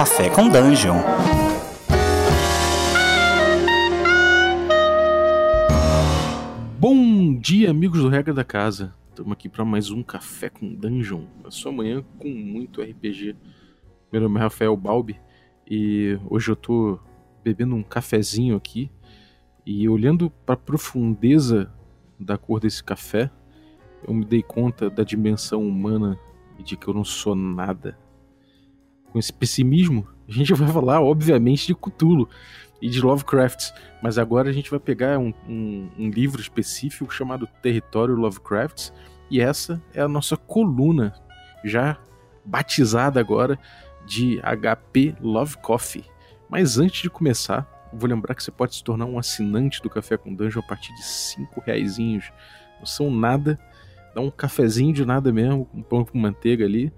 Café com Dungeon. Bom dia, amigos do Regra da Casa. Estamos aqui para mais um Café com Dungeon. A sua manhã com muito RPG. Meu nome é Rafael Balbi e hoje eu tô bebendo um cafezinho aqui e olhando para a profundeza da cor desse café, eu me dei conta da dimensão humana e de que eu não sou nada. Com esse pessimismo, a gente vai falar, obviamente, de Cthulhu e de Lovecraft, mas agora a gente vai pegar um, um, um livro específico chamado Território Lovecraft, e essa é a nossa coluna, já batizada agora de HP Love Coffee. Mas antes de começar, vou lembrar que você pode se tornar um assinante do Café com Dungeon a partir de 5 reais. Não são nada, dá um cafezinho de nada mesmo, um pão com manteiga ali.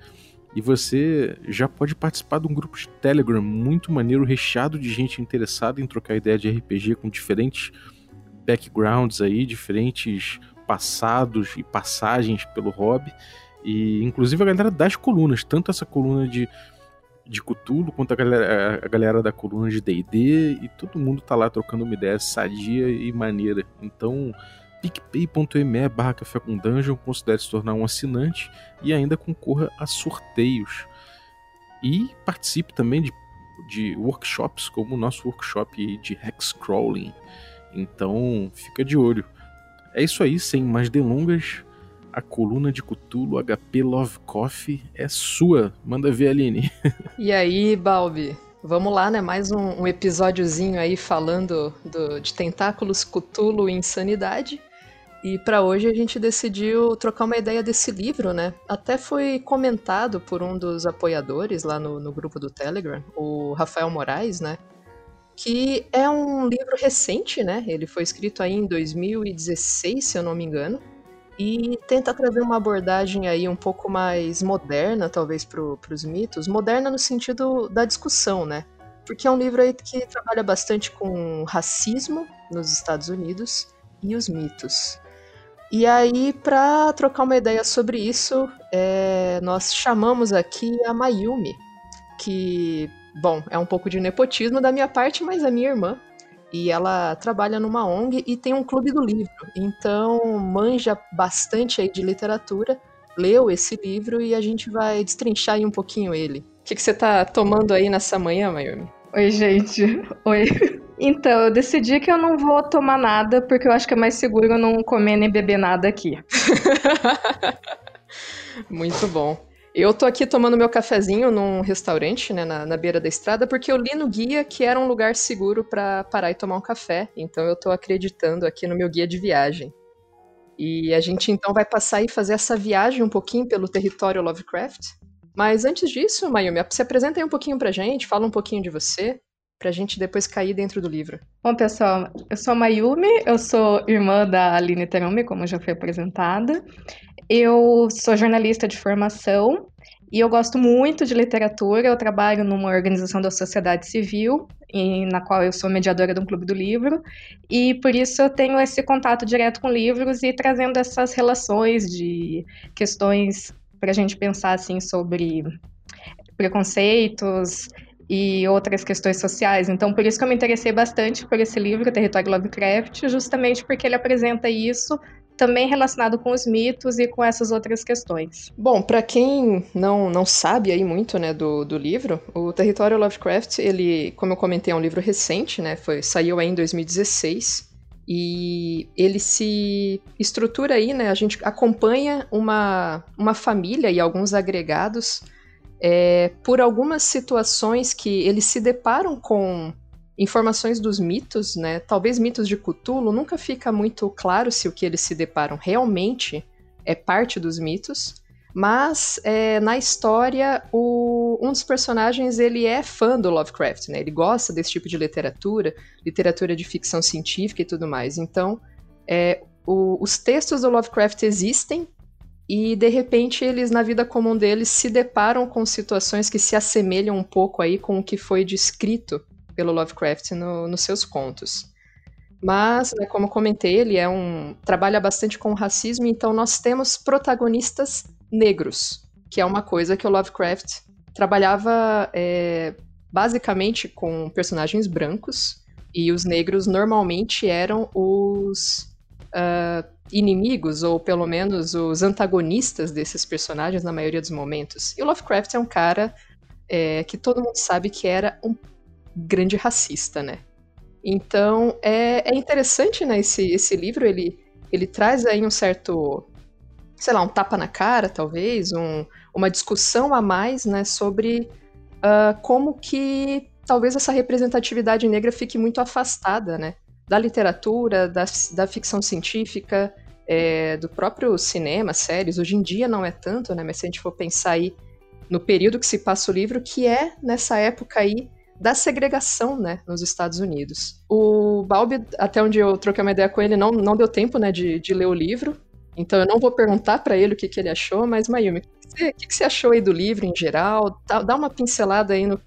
E você já pode participar de um grupo de Telegram muito maneiro, recheado de gente interessada em trocar ideia de RPG com diferentes backgrounds aí, diferentes passados e passagens pelo hobby. E inclusive a galera das colunas, tanto essa coluna de, de Cthulhu quanto a galera, a galera da coluna de D&D e todo mundo tá lá trocando uma ideia sadia e maneira. Então, picpay.me barra café com dungeon, considere se tornar um assinante e ainda concorra a sorteios. E participe também de, de workshops, como o nosso workshop de Hexcrawling. Então, fica de olho. É isso aí, sem mais delongas. A coluna de Cthulhu HP Love Coffee é sua. Manda ver, Aline. E aí, Balbi? Vamos lá, né? Mais um, um episódiozinho aí falando do, de tentáculos, Cthulhu e insanidade. E para hoje a gente decidiu trocar uma ideia desse livro, né? Até foi comentado por um dos apoiadores lá no, no grupo do Telegram, o Rafael Moraes, né? Que é um livro recente, né? Ele foi escrito aí em 2016, se eu não me engano, e tenta trazer uma abordagem aí um pouco mais moderna, talvez, para os mitos. Moderna no sentido da discussão, né? Porque é um livro aí que trabalha bastante com racismo nos Estados Unidos e os mitos. E aí, para trocar uma ideia sobre isso, é, nós chamamos aqui a Mayumi, que, bom, é um pouco de nepotismo da minha parte, mas é minha irmã. E ela trabalha numa ONG e tem um clube do livro. Então, manja bastante aí de literatura, leu esse livro e a gente vai destrinchar aí um pouquinho ele. O que, que você tá tomando aí nessa manhã, Mayumi? Oi, gente. Oi. Então, eu decidi que eu não vou tomar nada, porque eu acho que é mais seguro não comer nem beber nada aqui. Muito bom. Eu tô aqui tomando meu cafezinho num restaurante, né, na, na, beira da estrada, porque eu li no guia que era um lugar seguro para parar e tomar um café. Então eu tô acreditando aqui no meu guia de viagem. E a gente então vai passar e fazer essa viagem um pouquinho pelo território Lovecraft. Mas antes disso, Mayumi, se apresenta aí um pouquinho pra gente, fala um pouquinho de você pra gente depois cair dentro do livro. Bom, pessoal, eu sou a Mayumi, eu sou irmã da Aline Terumi, como já foi apresentada. Eu sou jornalista de formação e eu gosto muito de literatura. Eu trabalho numa organização da sociedade civil, em, na qual eu sou mediadora de um clube do livro, e por isso eu tenho esse contato direto com livros e trazendo essas relações de questões para a gente pensar assim sobre preconceitos e outras questões sociais. Então, por isso que eu me interessei bastante por esse livro, Território Lovecraft, justamente porque ele apresenta isso também relacionado com os mitos e com essas outras questões. Bom, para quem não, não sabe aí muito, né, do, do livro, o Território Lovecraft, ele, como eu comentei, é um livro recente, né, foi, saiu aí em 2016, e ele se estrutura aí, né, a gente acompanha uma, uma família e alguns agregados é, por algumas situações que eles se deparam com informações dos mitos, né? Talvez mitos de Cthulhu, nunca fica muito claro se o que eles se deparam realmente é parte dos mitos. Mas é, na história, o, um dos personagens ele é fã do Lovecraft, né? Ele gosta desse tipo de literatura, literatura de ficção científica e tudo mais. Então, é, o, os textos do Lovecraft existem e de repente eles na vida comum deles se deparam com situações que se assemelham um pouco aí com o que foi descrito pelo Lovecraft no, nos seus contos. Mas, né, como comentei, ele é um trabalha bastante com racismo, então nós temos protagonistas negros, que é uma coisa que o Lovecraft trabalhava é, basicamente com personagens brancos, e os negros normalmente eram os uh, inimigos, ou pelo menos os antagonistas desses personagens na maioria dos momentos. E o Lovecraft é um cara é, que todo mundo sabe que era um grande racista, né? Então é, é interessante, né? Esse, esse livro ele, ele traz aí um certo, sei lá, um tapa na cara, talvez, um, uma discussão a mais, né? Sobre uh, como que talvez essa representatividade negra fique muito afastada, né? Da literatura, da, da ficção científica, é, do próprio cinema, séries. Hoje em dia não é tanto, né? Mas se a gente for pensar aí no período que se passa o livro, que é nessa época aí da segregação, né, nos Estados Unidos. O Balbi, até onde eu troquei uma ideia com ele, não, não deu tempo, né, de, de ler o livro, então eu não vou perguntar para ele o que, que ele achou, mas Mayumi, o que, que, você achou aí do livro em geral? Dá uma pincelada aí no,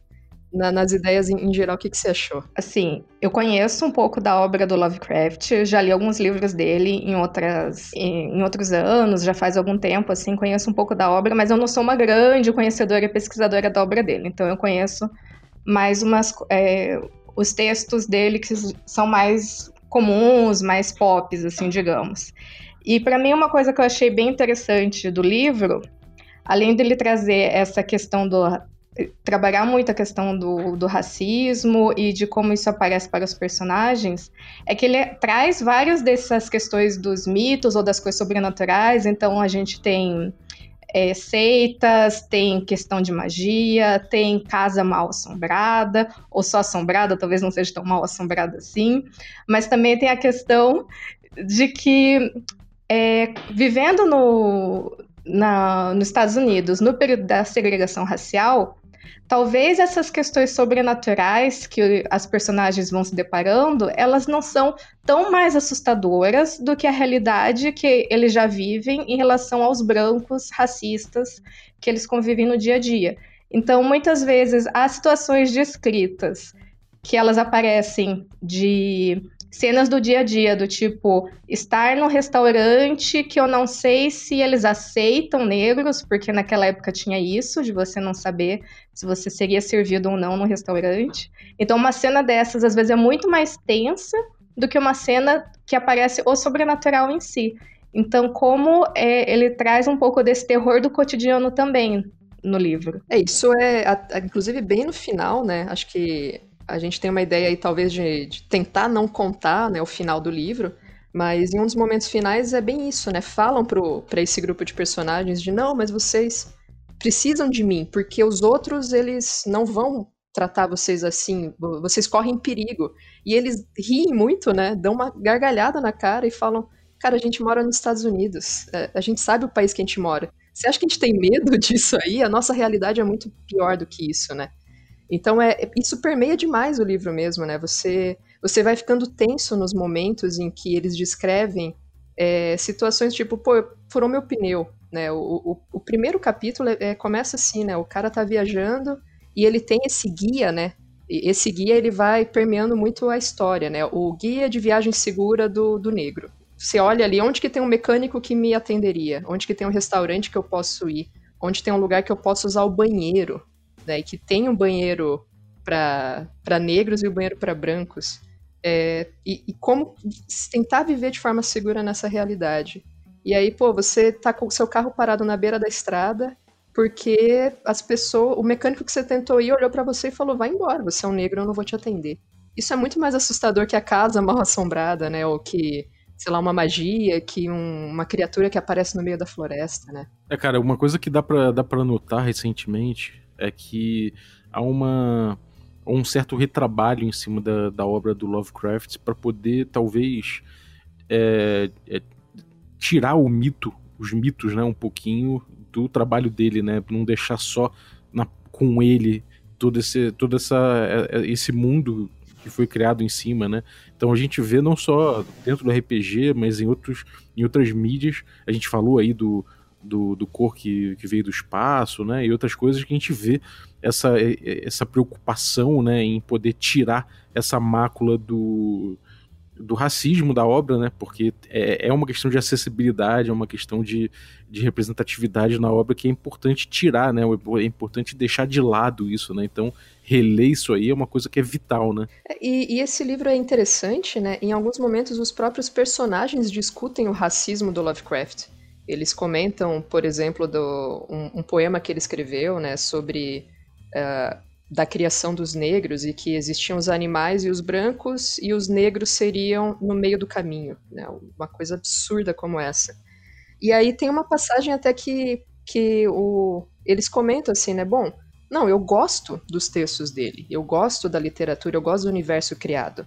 na, nas ideias em, em geral, o que, que você achou? Assim, eu conheço um pouco da obra do Lovecraft, já li alguns livros dele em, outras, em, em, outros anos, já faz algum tempo, assim, conheço um pouco da obra, mas eu não sou uma grande conhecedora e pesquisadora da obra dele, então eu conheço mais umas, é, os textos dele que são mais comuns, mais pop, assim, digamos. E para mim uma coisa que eu achei bem interessante do livro, além dele trazer essa questão do trabalhar muito a questão do, do racismo e de como isso aparece para os personagens, é que ele traz várias dessas questões dos mitos ou das coisas sobrenaturais. Então a gente tem é, seitas, tem questão de magia, tem casa mal assombrada, ou só assombrada, talvez não seja tão mal assombrada assim, mas também tem a questão de que é, vivendo no, na, nos Estados Unidos, no período da segregação racial, talvez essas questões sobrenaturais que as personagens vão se deparando, elas não são tão mais assustadoras do que a realidade que eles já vivem em relação aos brancos racistas que eles convivem no dia a dia. Então, muitas vezes, há situações descritas que elas aparecem de cenas do dia a dia, do tipo estar num restaurante que eu não sei se eles aceitam negros, porque naquela época tinha isso, de você não saber se você seria servido ou não no restaurante. Então, uma cena dessas, às vezes, é muito mais tensa do que uma cena que aparece o sobrenatural em si. Então, como é, ele traz um pouco desse terror do cotidiano também no livro. É, isso é, inclusive, bem no final, né? Acho que a gente tem uma ideia aí, talvez, de, de tentar não contar né, o final do livro, mas em um dos momentos finais é bem isso, né? Falam para esse grupo de personagens de não, mas vocês precisam de mim, porque os outros, eles não vão tratar vocês assim, vocês correm perigo. E eles riem muito, né? Dão uma gargalhada na cara e falam: Cara, a gente mora nos Estados Unidos, é, a gente sabe o país que a gente mora. Você acha que a gente tem medo disso aí? A nossa realidade é muito pior do que isso, né? Então é isso permeia demais o livro mesmo, né? Você você vai ficando tenso nos momentos em que eles descrevem é, situações tipo, pô, furou meu pneu, né? O, o, o primeiro capítulo é, é, começa assim, né? O cara tá viajando e ele tem esse guia, né? E esse guia ele vai permeando muito a história, né? O guia de viagem segura do, do negro. Você olha ali onde que tem um mecânico que me atenderia, onde que tem um restaurante que eu posso ir, onde tem um lugar que eu posso usar o banheiro, né, e que tem um banheiro para negros e o um banheiro para brancos. É, e, e, como tentar viver de forma segura nessa realidade. E aí, pô, você tá com o seu carro parado na beira da estrada porque as pessoas, o mecânico que você tentou ir olhou para você e falou: "Vai embora, você é um negro, eu não vou te atender". Isso é muito mais assustador que a casa mal assombrada, né? Ou que, sei lá, uma magia, que um, uma criatura que aparece no meio da floresta, né? É, cara, uma coisa que dá para dá para notar recentemente é que há uma um certo retrabalho em cima da, da obra do Lovecraft para poder talvez é, é, tirar o mito, os mitos, né, um pouquinho do trabalho dele, né, não deixar só na, com ele todo esse todo essa é, é, esse mundo que foi criado em cima, né? Então a gente vê não só dentro do RPG, mas em outros em outras mídias. A gente falou aí do do, do cor que, que veio do espaço, né? E outras coisas que a gente vê essa, essa preocupação, né? Em poder tirar essa mácula do, do racismo da obra, né? Porque é, é uma questão de acessibilidade, é uma questão de, de representatividade na obra que é importante tirar, né? É importante deixar de lado isso, né? Então, reler isso aí é uma coisa que é vital, né? E, e, esse livro é interessante, né? Em alguns momentos, os próprios personagens discutem o racismo do Lovecraft. Eles comentam, por exemplo, do, um, um poema que ele escreveu, né? Sobre uh, da criação dos negros e que existiam os animais e os brancos e os negros seriam no meio do caminho, né? Uma coisa absurda como essa. E aí tem uma passagem até que, que o, eles comentam assim, né? Bom, não, eu gosto dos textos dele, eu gosto da literatura, eu gosto do universo criado.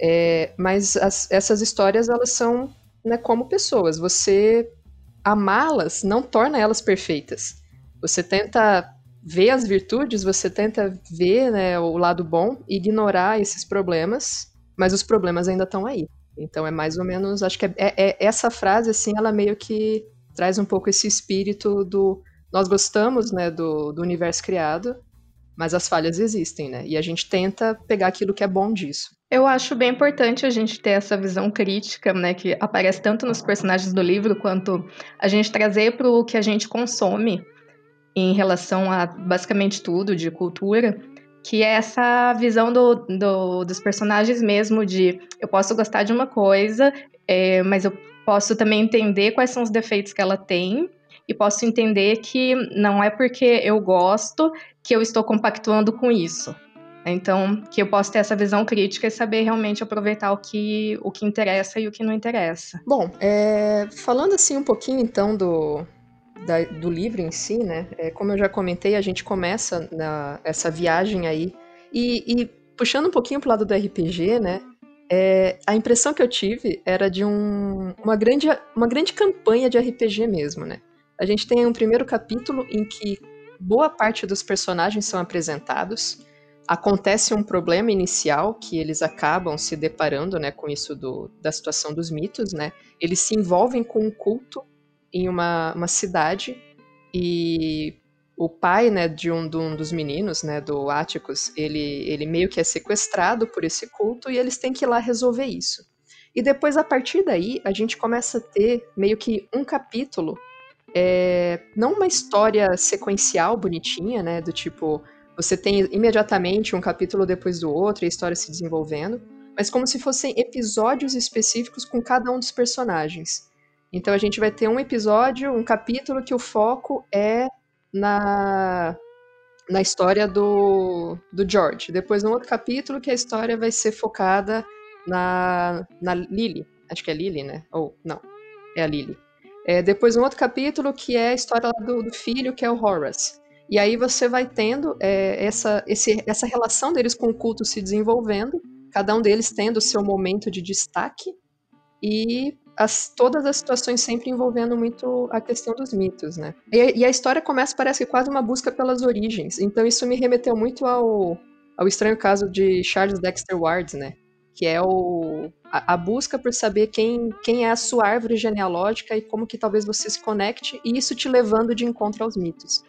É, mas as, essas histórias, elas são né, como pessoas. Você amá-las não torna elas perfeitas. Você tenta ver as virtudes, você tenta ver né, o lado bom ignorar esses problemas, mas os problemas ainda estão aí. Então é mais ou menos, acho que é, é, é, essa frase assim, ela meio que traz um pouco esse espírito do nós gostamos né, do, do universo criado, mas as falhas existem, né? E a gente tenta pegar aquilo que é bom disso. Eu acho bem importante a gente ter essa visão crítica, né, que aparece tanto nos personagens do livro quanto a gente trazer para o que a gente consome em relação a basicamente tudo de cultura, que é essa visão do, do, dos personagens mesmo de eu posso gostar de uma coisa, é, mas eu posso também entender quais são os defeitos que ela tem e posso entender que não é porque eu gosto que eu estou compactuando com isso. Então, que eu posso ter essa visão crítica e saber realmente aproveitar o que, o que interessa e o que não interessa. Bom, é, falando assim um pouquinho então do, da, do livro em si, né? É, como eu já comentei, a gente começa na, essa viagem aí. E, e puxando um pouquinho pro lado do RPG, né? É, a impressão que eu tive era de um, uma, grande, uma grande campanha de RPG mesmo, né? A gente tem um primeiro capítulo em que boa parte dos personagens são apresentados. Acontece um problema inicial que eles acabam se deparando, né, com isso do, da situação dos mitos, né? Eles se envolvem com um culto em uma, uma cidade e o pai, né, de um, de um dos meninos, né, do Atticus, ele, ele meio que é sequestrado por esse culto e eles têm que ir lá resolver isso. E depois, a partir daí, a gente começa a ter meio que um capítulo, é, não uma história sequencial bonitinha, né, do tipo, você tem imediatamente um capítulo depois do outro a história se desenvolvendo, mas como se fossem episódios específicos com cada um dos personagens. Então a gente vai ter um episódio, um capítulo que o foco é na, na história do, do George. Depois um outro capítulo que a história vai ser focada na, na Lily. Acho que é Lily, né? Ou não, é a Lily. É, depois um outro capítulo que é a história do, do filho, que é o Horace. E aí você vai tendo é, essa, esse, essa relação deles com o culto se desenvolvendo, cada um deles tendo o seu momento de destaque, e as, todas as situações sempre envolvendo muito a questão dos mitos, né? E, e, a história começa, parece que quase uma busca pelas origens. Então isso me remeteu muito ao, ao estranho caso de Charles Dexter Ward, né? Que é o, a, a, busca por saber quem, quem é a sua árvore genealógica e como que talvez você se conecte, e isso te levando de encontro aos mitos.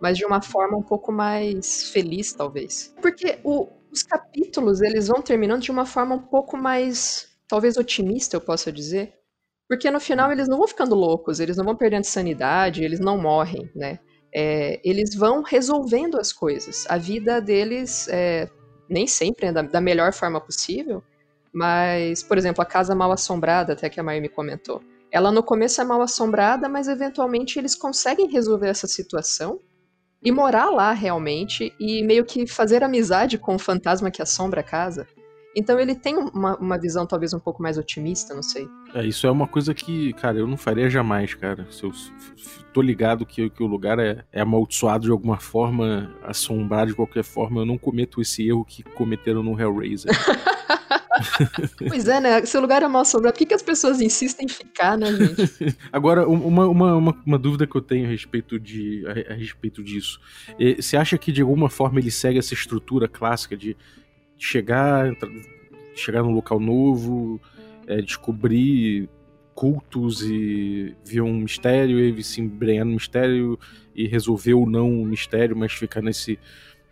Mas de uma forma um pouco mais feliz, talvez. Porque o, os capítulos, eles vão terminando de uma forma um pouco mais, talvez otimista, eu possa dizer, porque no final eles não vão ficando loucos, eles não vão perdendo sanidade, eles não morrem, né? É, eles vão resolvendo as coisas. A vida deles, é, nem sempre é da, da, melhor forma possível, mas, por exemplo, a casa mal assombrada, até que a Mari me comentou. Ela no começo é mal assombrada, mas eventualmente eles conseguem resolver essa situação e morar lá realmente e meio que fazer amizade com o fantasma que assombra a casa. Então ele tem uma, uma visão talvez um pouco mais otimista, não sei. É, isso é uma coisa que, cara, eu não faria jamais, cara. Se eu tô ligado que, que o lugar é, é amaldiçoado de alguma forma, assombrado de qualquer forma, eu não cometo esse erro que cometeram no Hellraiser. pois é, né? Se o lugar é mal assombrado, por que, que as pessoas insistem em ficar, né, gente? Agora, uma, uma, uma, uma, dúvida que eu tenho a respeito, de, a, a respeito disso. É, você acha que de alguma forma ele segue essa estrutura clássica de chegar, chegar num local novo, é, descobrir cultos e ver um mistério e se embrenhar no mistério e resolver ou não o mistério, mas ficar nesse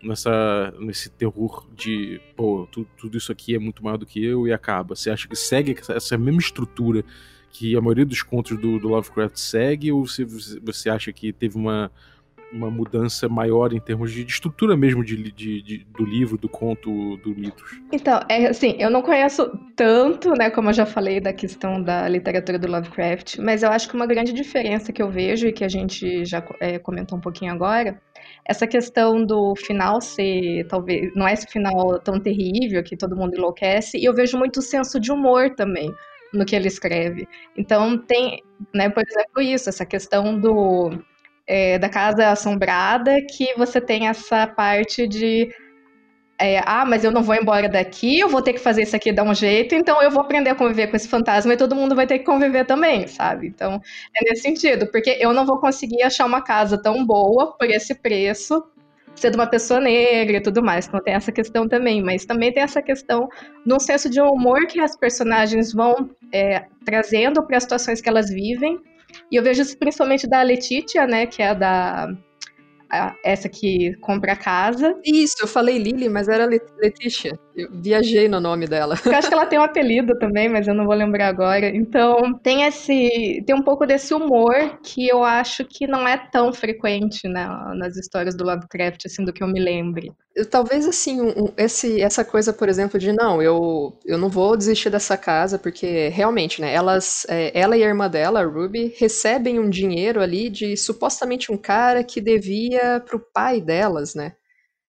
nessa, nesse terror de, pô, tu, tudo isso aqui é muito maior do que eu e acaba? Você acha que segue essa mesma estrutura que a maioria dos contos do, do Lovecraft segue, ou você, você acha que teve uma, uma mudança maior em termos de, de estrutura mesmo de, de, de, do livro, do conto, do mitos? Então, é assim, eu não conheço tanto, né, como eu já falei da questão da literatura do Lovecraft, mas eu acho que uma grande diferença que eu vejo e que a gente já é, comentou um pouquinho agora, essa questão do final ser, talvez, não é esse final tão terrível que todo mundo enlouquece, e eu vejo muito senso de humor também no que ele escreve. Então tem, né, por exemplo, isso, essa questão do é, da casa assombrada, que você tem essa parte de é, ah, mas eu não vou embora daqui, eu vou ter que fazer isso aqui dar um jeito, então eu vou aprender a conviver com esse fantasma e todo mundo vai ter que conviver também, sabe? Então, é nesse sentido, porque eu não vou conseguir achar uma casa tão boa por esse preço, sendo uma pessoa negra e tudo mais, então tem essa questão também, mas também tem essa questão no senso de humor que as personagens vão é, trazendo para as situações que elas vivem, e eu vejo isso principalmente da Letitia, né, que é da essa que compra a casa. Isso, eu falei Lily, mas era Letícia. Eu viajei no nome dela. Eu acho que ela tem um apelido também, mas eu não vou lembrar agora. Então, tem esse. Tem um pouco desse humor que eu acho que não é tão frequente né, nas histórias do Lovecraft, assim, do que eu me lembre. Talvez assim, um, esse, essa coisa, por exemplo, de não, eu, eu não vou desistir dessa casa, porque realmente, né, elas, é, ela e a irmã dela, a Ruby, recebem um dinheiro ali de supostamente um cara que devia pro pai delas, né?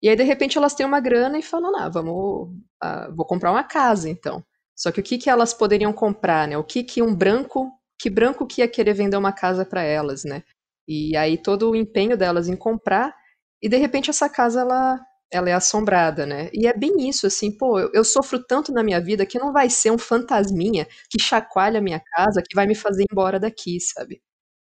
E aí, de repente, elas têm uma grana e falam, ah, vamos. Ah, vou comprar uma casa, então. Só que o que, que elas poderiam comprar, né? O que, que um branco. Que branco que ia querer vender uma casa para elas, né? E aí todo o empenho delas em comprar, e de repente essa casa ela, ela é assombrada, né? E é bem isso, assim, pô, eu, eu, sofro tanto na minha vida que não vai ser um fantasminha que chacoalha a minha casa que vai me fazer ir embora daqui, sabe?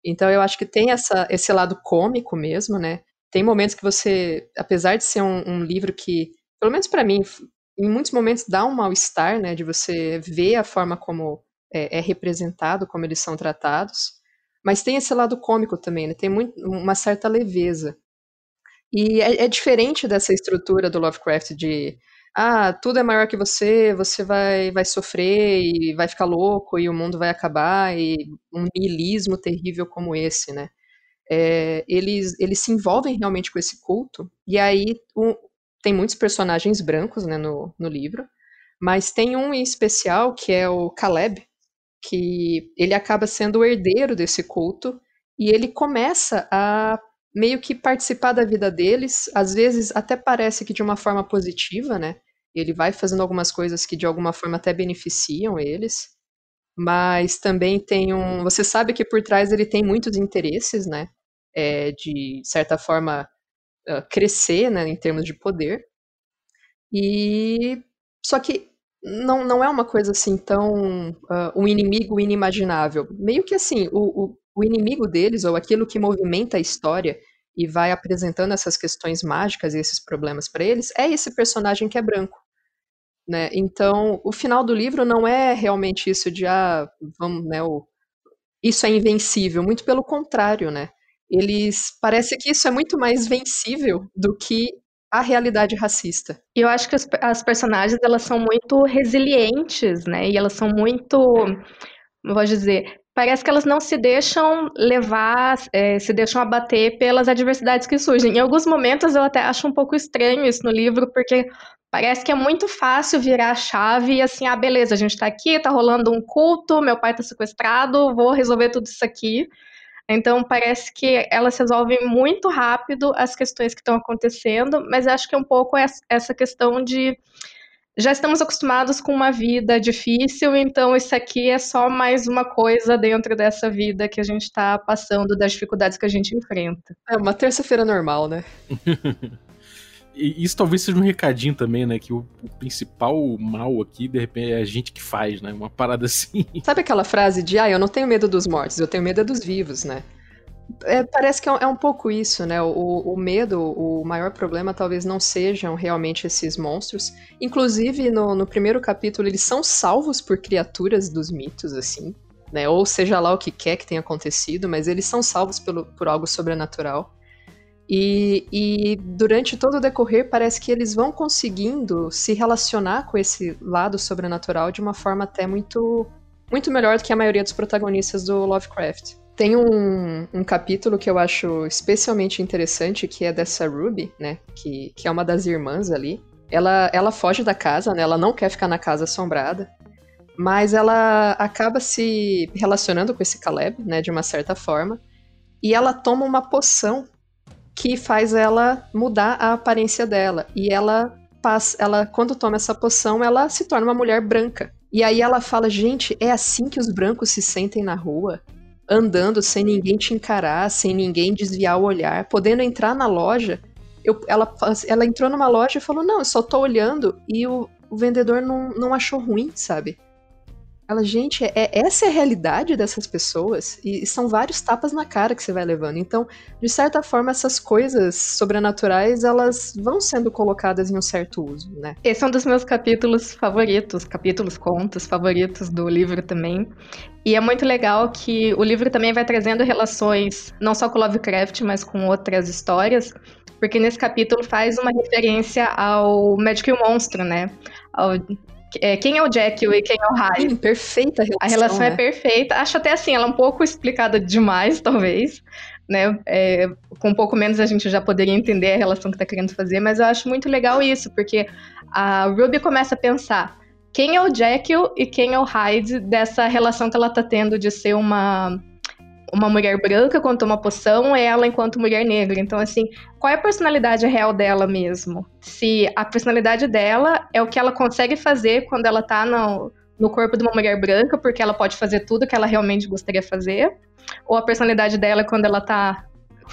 Então eu acho que tem essa, esse lado cômico mesmo, né? tem momentos que você, apesar de ser um, um livro que, pelo menos para mim, em muitos momentos dá um mal-estar, né, de você ver a forma como é, é, representado, como eles são tratados, mas tem esse lado cômico também, né, tem muito, uma certa leveza. E é, é diferente dessa estrutura do Lovecraft de ah, tudo é maior que você, você vai, vai sofrer e vai ficar louco e o mundo vai acabar e um niilismo terrível como esse, né? é, eles, eles se envolvem realmente com esse culto, e aí um, tem muitos personagens brancos né, no, no livro, mas tem um em especial que é o Caleb, que ele acaba sendo o herdeiro desse culto, e ele começa a meio que participar da vida deles, às vezes até parece que de uma forma positiva, né? Ele vai fazendo algumas coisas que de alguma forma até beneficiam eles, mas também tem um. Você sabe que por trás ele tem muitos interesses, né? É, de certa forma uh, crescer, né, em termos de poder. E só que não, não é uma coisa assim tão uh, um inimigo inimaginável. Meio que assim, o, o, o inimigo deles, ou aquilo que movimenta a história e vai apresentando essas questões mágicas e esses problemas para eles, é esse personagem que é branco. Né? Então, o final do livro não é realmente isso de ah, vamos, né, o, isso é invencível, muito pelo contrário, né? Eles parece que isso é muito mais vencível do que a realidade racista. Eu acho que as, as personagens elas são muito resilientes, né? E elas são muito, vou dizer, parece que elas não se deixam levar, é, se deixam abater pelas adversidades que surgem. Em alguns momentos eu até acho um pouco estranho isso no livro, porque Parece que é muito fácil virar a chave e assim, ah, beleza, a gente tá aqui, tá rolando um culto, meu pai tá sequestrado, vou resolver tudo isso aqui. Então parece que elas resolvem muito rápido as questões que estão acontecendo, mas acho que é um pouco essa questão de já estamos acostumados com uma vida difícil, então isso aqui é só mais uma coisa dentro dessa vida que a gente está passando, das dificuldades que a gente enfrenta. É uma terça-feira normal, né? E isso talvez seja um recadinho também, né? Que o, o, principal mal aqui, de repente, é a gente que faz, né? Uma parada assim. Sabe aquela frase de, ah, eu não tenho medo dos mortos, eu tenho medo é dos vivos, né? É, parece que é um, é um, pouco isso, né? O, o, medo, o maior problema talvez não sejam realmente esses monstros. Inclusive, no, no primeiro capítulo, eles são salvos por criaturas dos mitos, assim, né? Ou seja lá o que quer que tenha acontecido, mas eles são salvos pelo, por algo sobrenatural. E, e, durante todo o decorrer parece que eles vão conseguindo se relacionar com esse lado sobrenatural de uma forma até muito, muito melhor do que a maioria dos protagonistas do Lovecraft. Tem um, um capítulo que eu acho especialmente interessante, que é dessa Ruby, né? Que, que é uma das irmãs ali. Ela, ela foge da casa, né? Ela não quer ficar na casa assombrada. Mas ela acaba se relacionando com esse Caleb, né? De uma certa forma. E ela toma uma poção que faz ela mudar a aparência dela. E ela passa, ela quando toma essa poção, ela se torna uma mulher branca. E aí ela fala, gente, é assim que os brancos se sentem na rua, andando sem ninguém te encarar, sem ninguém desviar o olhar, podendo entrar na loja. Eu, ela, ela entrou numa loja e falou, não, eu só tô olhando, e o, o vendedor não, não achou ruim, sabe? Ela, gente, é, é, essa é a realidade dessas pessoas e, são vários tapas na cara que você vai levando. Então, de certa forma, essas coisas sobrenaturais elas vão sendo colocadas em um certo uso, né? Esse é um dos meus capítulos favoritos, capítulos, contos favoritos do livro também. E é muito legal que o livro também vai trazendo relações não só com Lovecraft, mas com outras histórias, porque nesse capítulo faz uma referência ao Magic Monstro, né? Ao é, quem é o Jekyll e quem é o Hyde. Sim, perfeita a relação. A relação é né? é perfeita. Acho até assim, ela é um pouco explicada demais, talvez. Né? É, com um pouco menos a gente já poderia entender a relação que está querendo fazer, mas eu acho muito legal isso, porque a Ruby começa a pensar quem é o Jekyll e quem é o Hyde dessa relação que ela está tendo de ser uma uma mulher branca quando toma poção, ela enquanto mulher negra. Então, assim, qual é a personalidade real dela mesmo? Se a personalidade dela é o que ela consegue fazer quando ela tá no, no corpo de uma mulher branca, porque ela pode fazer tudo que ela realmente gostaria de fazer, ou a personalidade dela é quando ela tá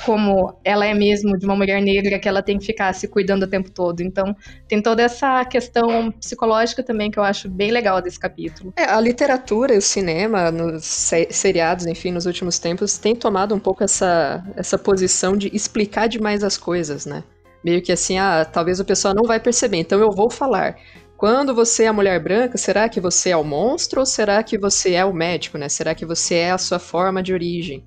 como ela é mesmo de uma mulher negra que ela tem que ficar se cuidando o tempo todo. Então, tem toda essa questão psicológica também que eu acho bem legal desse capítulo. É, a literatura e o cinema, nos seriados, enfim, nos últimos tempos, tem tomado um pouco essa, essa posição de explicar demais as coisas, né? Meio que assim, ah, talvez o pessoal não vai perceber, então eu vou falar. Quando você é a mulher branca, será que você é o monstro ou será que você é o médico, né? Será que você é a sua forma de origem?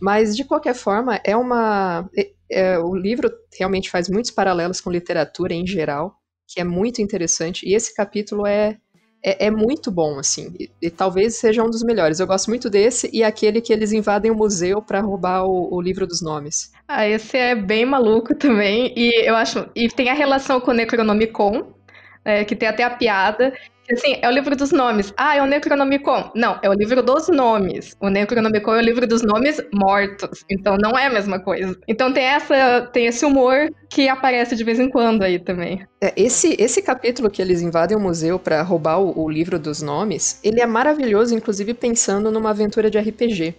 Mas, de qualquer forma, é uma. É, é, o livro realmente faz muitos paralelos com literatura em geral, que é muito interessante. E esse capítulo é, é, é muito bom, assim. E, e, talvez seja um dos melhores. Eu gosto muito desse e aquele que eles invadem o museu para roubar o, o, livro dos nomes. Ah, esse é bem maluco também. E eu acho. E tem a relação com o Necronomicon, é, que tem até a piada. Assim, é o livro dos nomes. Ah, é o Necronomicon. Não, é o livro dos nomes. O Necronomicon é o livro dos nomes mortos. Então não é a mesma coisa. Então tem essa, tem esse humor que aparece de vez em quando aí também. É, esse, esse capítulo que eles invadem o museu para roubar o, o livro dos nomes, ele é maravilhoso, inclusive pensando numa aventura de RPG.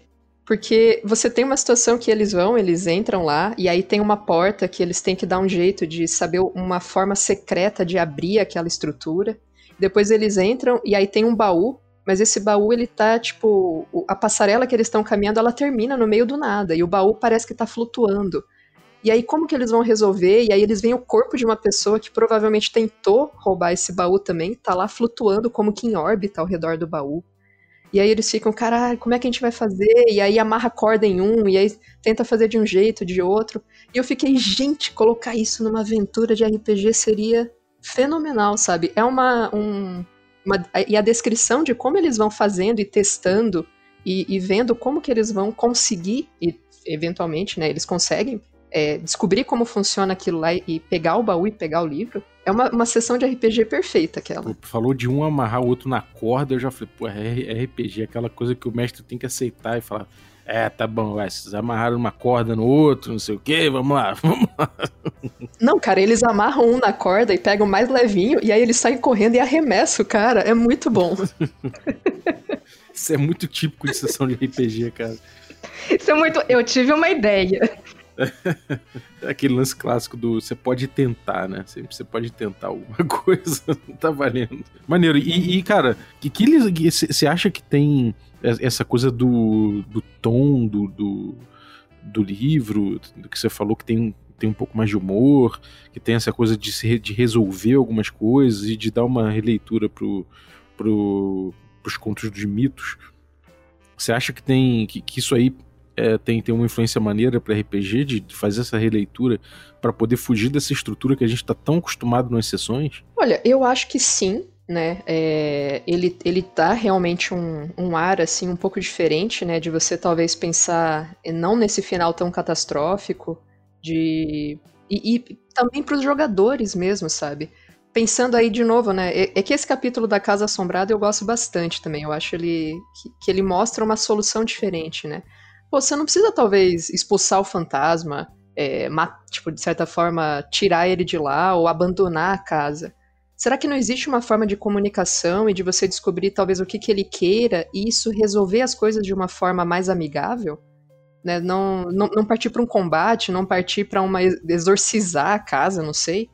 Porque você tem uma situação que eles vão, eles entram lá, e aí tem uma porta que eles têm que dar um jeito de saber uma forma secreta de abrir aquela estrutura. Depois eles entram e aí tem um baú, mas esse baú ele tá tipo, a passarela que eles estão caminhando, ela termina no meio do nada e o baú parece que tá flutuando. E aí como que eles vão resolver? E aí eles veem o corpo de uma pessoa que provavelmente tentou roubar esse baú também, tá lá flutuando como que em órbita ao redor do baú. E aí eles ficam, caralho, como é que a gente vai fazer? E aí amarra corda em um, e aí tenta fazer de um jeito, de outro. E eu fiquei, gente, colocar isso numa aventura de RPG seria fenomenal, sabe? É uma, um, uma. E a descrição de como eles vão fazendo e testando e, e vendo como que eles vão conseguir, e eventualmente, né, eles conseguem é, descobrir como funciona aquilo lá e pegar o baú e pegar o livro. É uma, uma sessão de RPG perfeita aquela. Falou de um amarrar o outro na corda, eu já falei, pô, é RPG, aquela coisa que o mestre tem que aceitar e falar, é, tá bom, vai, vocês amarraram uma corda no outro, não sei o quê, vamos lá, vamos lá. Não, cara, eles amarram um na corda e pegam mais levinho, e aí eles saem correndo e arremessam, cara, é muito bom. Isso é muito típico de sessão de RPG, cara. Isso é muito. Eu tive uma ideia. Aquele lance clássico do você pode tentar, né? Sempre você pode tentar alguma coisa, não tá valendo. Maneiro. E, e cara, que que você acha que tem essa coisa do, do tom do, do, do livro, do que você falou que tem tem um pouco mais de humor, que tem essa coisa de, se, de resolver algumas coisas e de dar uma releitura pro, pro, pros contos de mitos. Você acha que tem que, que isso aí é, tem, tem uma influência maneira para RPG de fazer essa releitura para poder fugir dessa estrutura que a gente está tão acostumado nas sessões? Olha, eu acho que sim, né? É, ele, ele dá realmente um, um ar assim um pouco diferente, né? De você talvez pensar não nesse final tão catastrófico, de e, e também para os jogadores mesmo, sabe? Pensando aí de novo, né? É, é, que esse capítulo da Casa Assombrada eu gosto bastante também. Eu acho ele que, que ele mostra uma solução diferente, né? Pô, você não precisa talvez expulsar o fantasma, é, tipo, de certa forma, tirar ele de lá ou abandonar a casa. Será que não existe uma forma de comunicação e de você descobrir talvez o que, que ele queira e isso resolver as coisas de uma forma mais amigável? Né? Não, não, não partir para um combate, não partir para uma exorcizar a casa, não sei.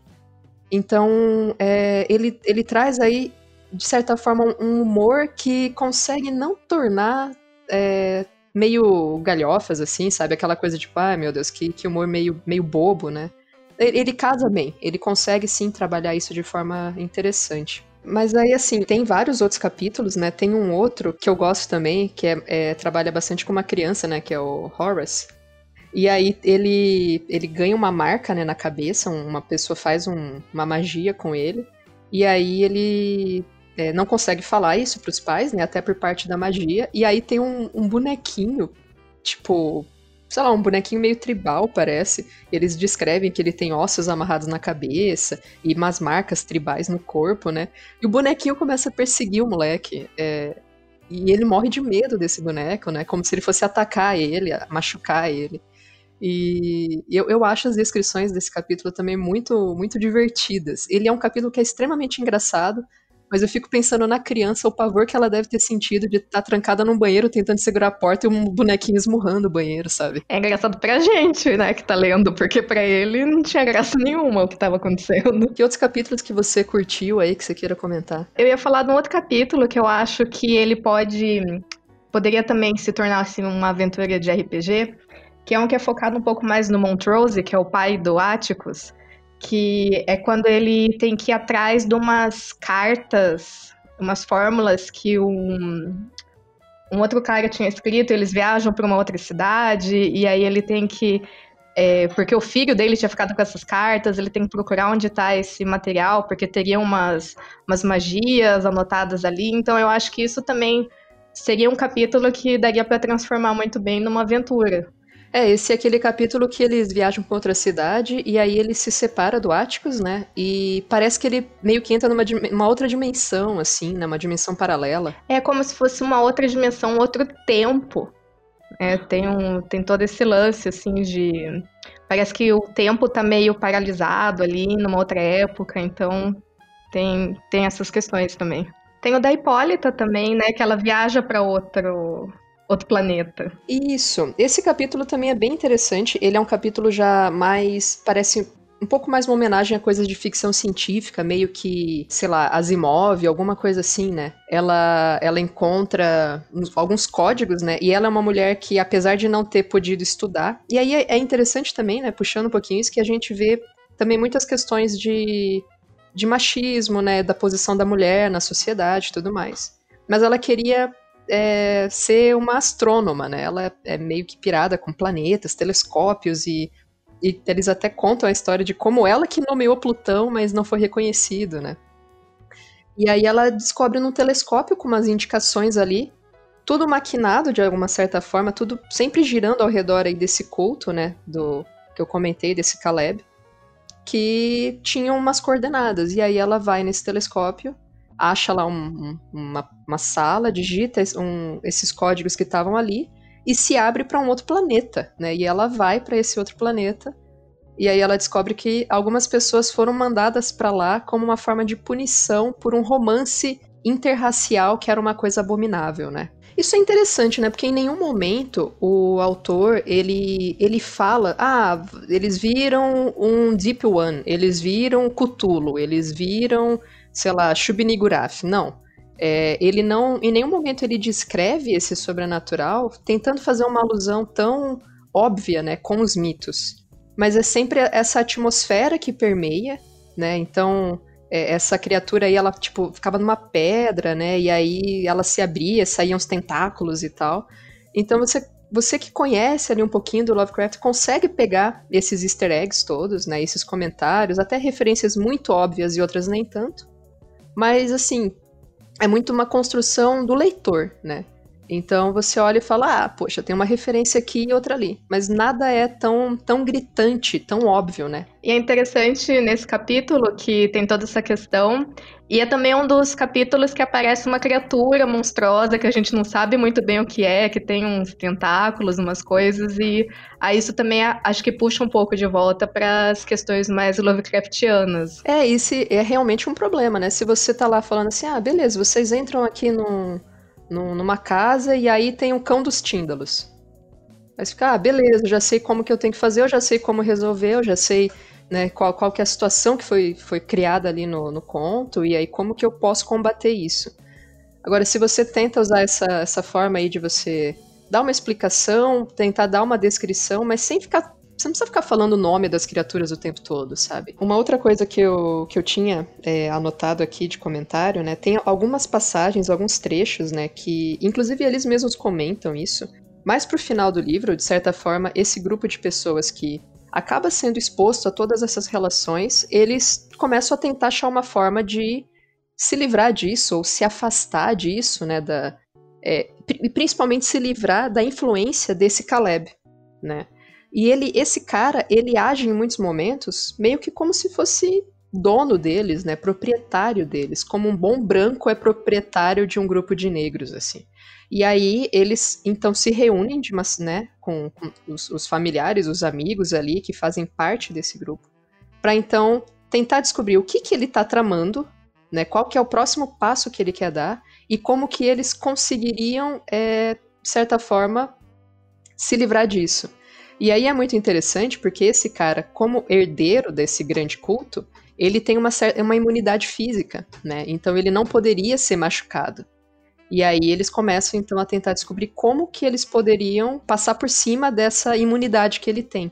Então, é, ele, ele traz aí, de certa forma, um humor que consegue não tornar é, meio galhofas, assim, sabe? Aquela coisa tipo, ai ah, meu Deus, que, que humor meio, meio bobo, né? Ele, casa bem, ele consegue sim trabalhar isso de forma interessante. Mas aí, assim, tem vários outros capítulos, né? Tem um outro que eu gosto também, que é, é, trabalha bastante com uma criança, né? Que é o Horace. E aí ele, ele ganha uma marca né, na cabeça, uma pessoa faz um, uma magia com ele. E aí ele é, não consegue falar isso pros pais, né? Até por parte da magia. E aí tem um, um bonequinho, tipo, sei lá, um bonequinho meio tribal, parece. Eles descrevem que ele tem ossos amarrados na cabeça e umas marcas tribais no corpo, né? E o bonequinho começa a perseguir o moleque. É, e ele morre de medo desse boneco, né? Como se ele fosse atacar ele, machucar ele. E eu, eu acho as descrições desse capítulo também muito, muito divertidas. Ele é um capítulo que é extremamente engraçado, mas eu fico pensando na criança, o pavor que ela deve ter sentido de estar tá trancada num banheiro tentando segurar a porta e um bonequinho esmurrando o banheiro, sabe? É engraçado pra gente, né, que tá lendo, porque pra ele não tinha graça nenhuma o que tava acontecendo. Que outros capítulos que você curtiu aí que você queira comentar? Eu ia falar de um outro capítulo que eu acho que ele pode. poderia também se tornar assim uma aventura de RPG, que é um que é focado um pouco mais no Montrose, que é o pai do Atticus que é quando ele tem que ir atrás de umas cartas, umas fórmulas que um, um outro cara tinha escrito, eles viajam para uma outra cidade, e aí ele tem que. É, porque o filho dele tinha ficado com essas cartas, ele tem que procurar onde está esse material, porque teria umas, umas magias anotadas ali. Então eu acho que isso também seria um capítulo que daria para transformar muito bem numa aventura. É, esse é aquele capítulo que eles viajam para outra cidade e aí ele se separa do Atticus, né? E parece que ele meio que entra numa uma outra dimensão, assim, né? Uma dimensão paralela. É como se fosse uma outra dimensão, outro tempo. É, tem, um, tem todo esse lance, assim, de. Parece que o tempo tá meio paralisado ali, numa outra época, então tem, tem essas questões também. Tem o da Hipólita também, né? Que ela viaja para outro outro planeta. Isso. Esse capítulo também é bem interessante. Ele é um capítulo já mais. parece um pouco mais uma homenagem a coisas de ficção científica, meio que, sei lá, Asimov, alguma coisa assim, né? Ela, ela encontra alguns códigos, né? E ela é uma mulher que, apesar de não ter podido estudar, e aí é, é interessante também, né? Puxando um pouquinho isso, que a gente vê também muitas questões de, de machismo, né? Da posição da mulher na sociedade e tudo mais. Mas ela queria é, ser uma astrônoma, né? Ela é meio que pirada com planetas, telescópios e, e eles até contam a história de como ela que nomeou Plutão, mas não foi reconhecido, né? E aí ela descobre num telescópio com umas indicações ali, tudo maquinado de alguma certa forma, tudo sempre girando ao redor aí desse culto, né, do que eu comentei desse Caleb, que tinham umas coordenadas. E aí ela vai nesse telescópio acha lá um, uma, uma, sala, digita um, esses códigos que estavam ali e se abre para um outro planeta, né? E ela vai para esse outro planeta e aí ela descobre que algumas pessoas foram mandadas para lá como uma forma de punição por um romance interracial que era uma coisa abominável, né? Isso é interessante, né? Porque em nenhum momento o autor ele, ele fala, ah, eles viram um Deep One, eles viram Cthulhu, eles viram sei lá, Shubiniguraf. Não. É, ele não, em nenhum momento ele descreve esse sobrenatural tentando fazer uma alusão tão óbvia, né, com os mitos. Mas é sempre essa atmosfera que permeia, né? Então, é, essa criatura aí, ela, tipo, ficava numa pedra, né? E aí ela se abria, saíam os tentáculos e tal. Então você você que conhece ali um pouquinho do Lovecraft consegue pegar esses easter eggs todos, né? Esses comentários, até referências muito óbvias e outras nem tanto. Mas, assim, é muito uma construção do leitor, né? Então você olha e fala, ah, poxa, tem uma referência aqui e outra ali. Mas nada é tão, tão gritante, tão óbvio, né? E é interessante nesse capítulo que tem toda essa questão. E é também um dos capítulos que aparece uma criatura monstruosa que a gente não sabe muito bem o que é, que tem uns tentáculos, umas coisas. E aí isso também acho que puxa um pouco de volta para as questões mais Lovecraftianas. É, isso é realmente um problema, né? Se você tá lá falando assim, ah, beleza, vocês entram aqui num numa casa e aí tem o cão dos tíndalos. Você fica, ah, beleza, já sei como que eu tenho que fazer, eu já sei como resolver, eu já sei né, qual, qual que é a situação que foi, foi criada ali no, no conto, e aí como que eu posso combater isso. Agora, se você tenta usar essa, essa forma aí de você dar uma explicação, tentar dar uma descrição, mas sem ficar você não precisa ficar falando o nome das criaturas o tempo todo, sabe? Uma outra coisa que eu, que eu tinha é, anotado aqui de comentário, né? Tem algumas passagens, alguns trechos, né? Que, inclusive, eles mesmos comentam isso. Mais pro final do livro, de certa forma, esse grupo de pessoas que acaba sendo exposto a todas essas relações, eles começam a tentar achar uma forma de se livrar disso, ou se afastar disso, né? Da, é, principalmente se livrar da influência desse Caleb, né? E ele, esse cara, ele age em muitos momentos meio que como se fosse dono deles, né, proprietário deles, como um bom branco é proprietário de um grupo de negros, assim. E aí eles então se reúnem de uma, né, com, com os, os, familiares, os amigos ali que fazem parte desse grupo, para então tentar descobrir o que que ele está tramando, né, qual que é o próximo passo que ele quer dar e como que eles conseguiriam, é, de certa forma, se livrar disso. E aí é muito interessante porque esse cara, como herdeiro desse grande culto, ele tem uma, uma imunidade física, né? Então ele não poderia ser machucado. E aí eles começam então a tentar descobrir como que eles poderiam passar por cima dessa imunidade que ele tem,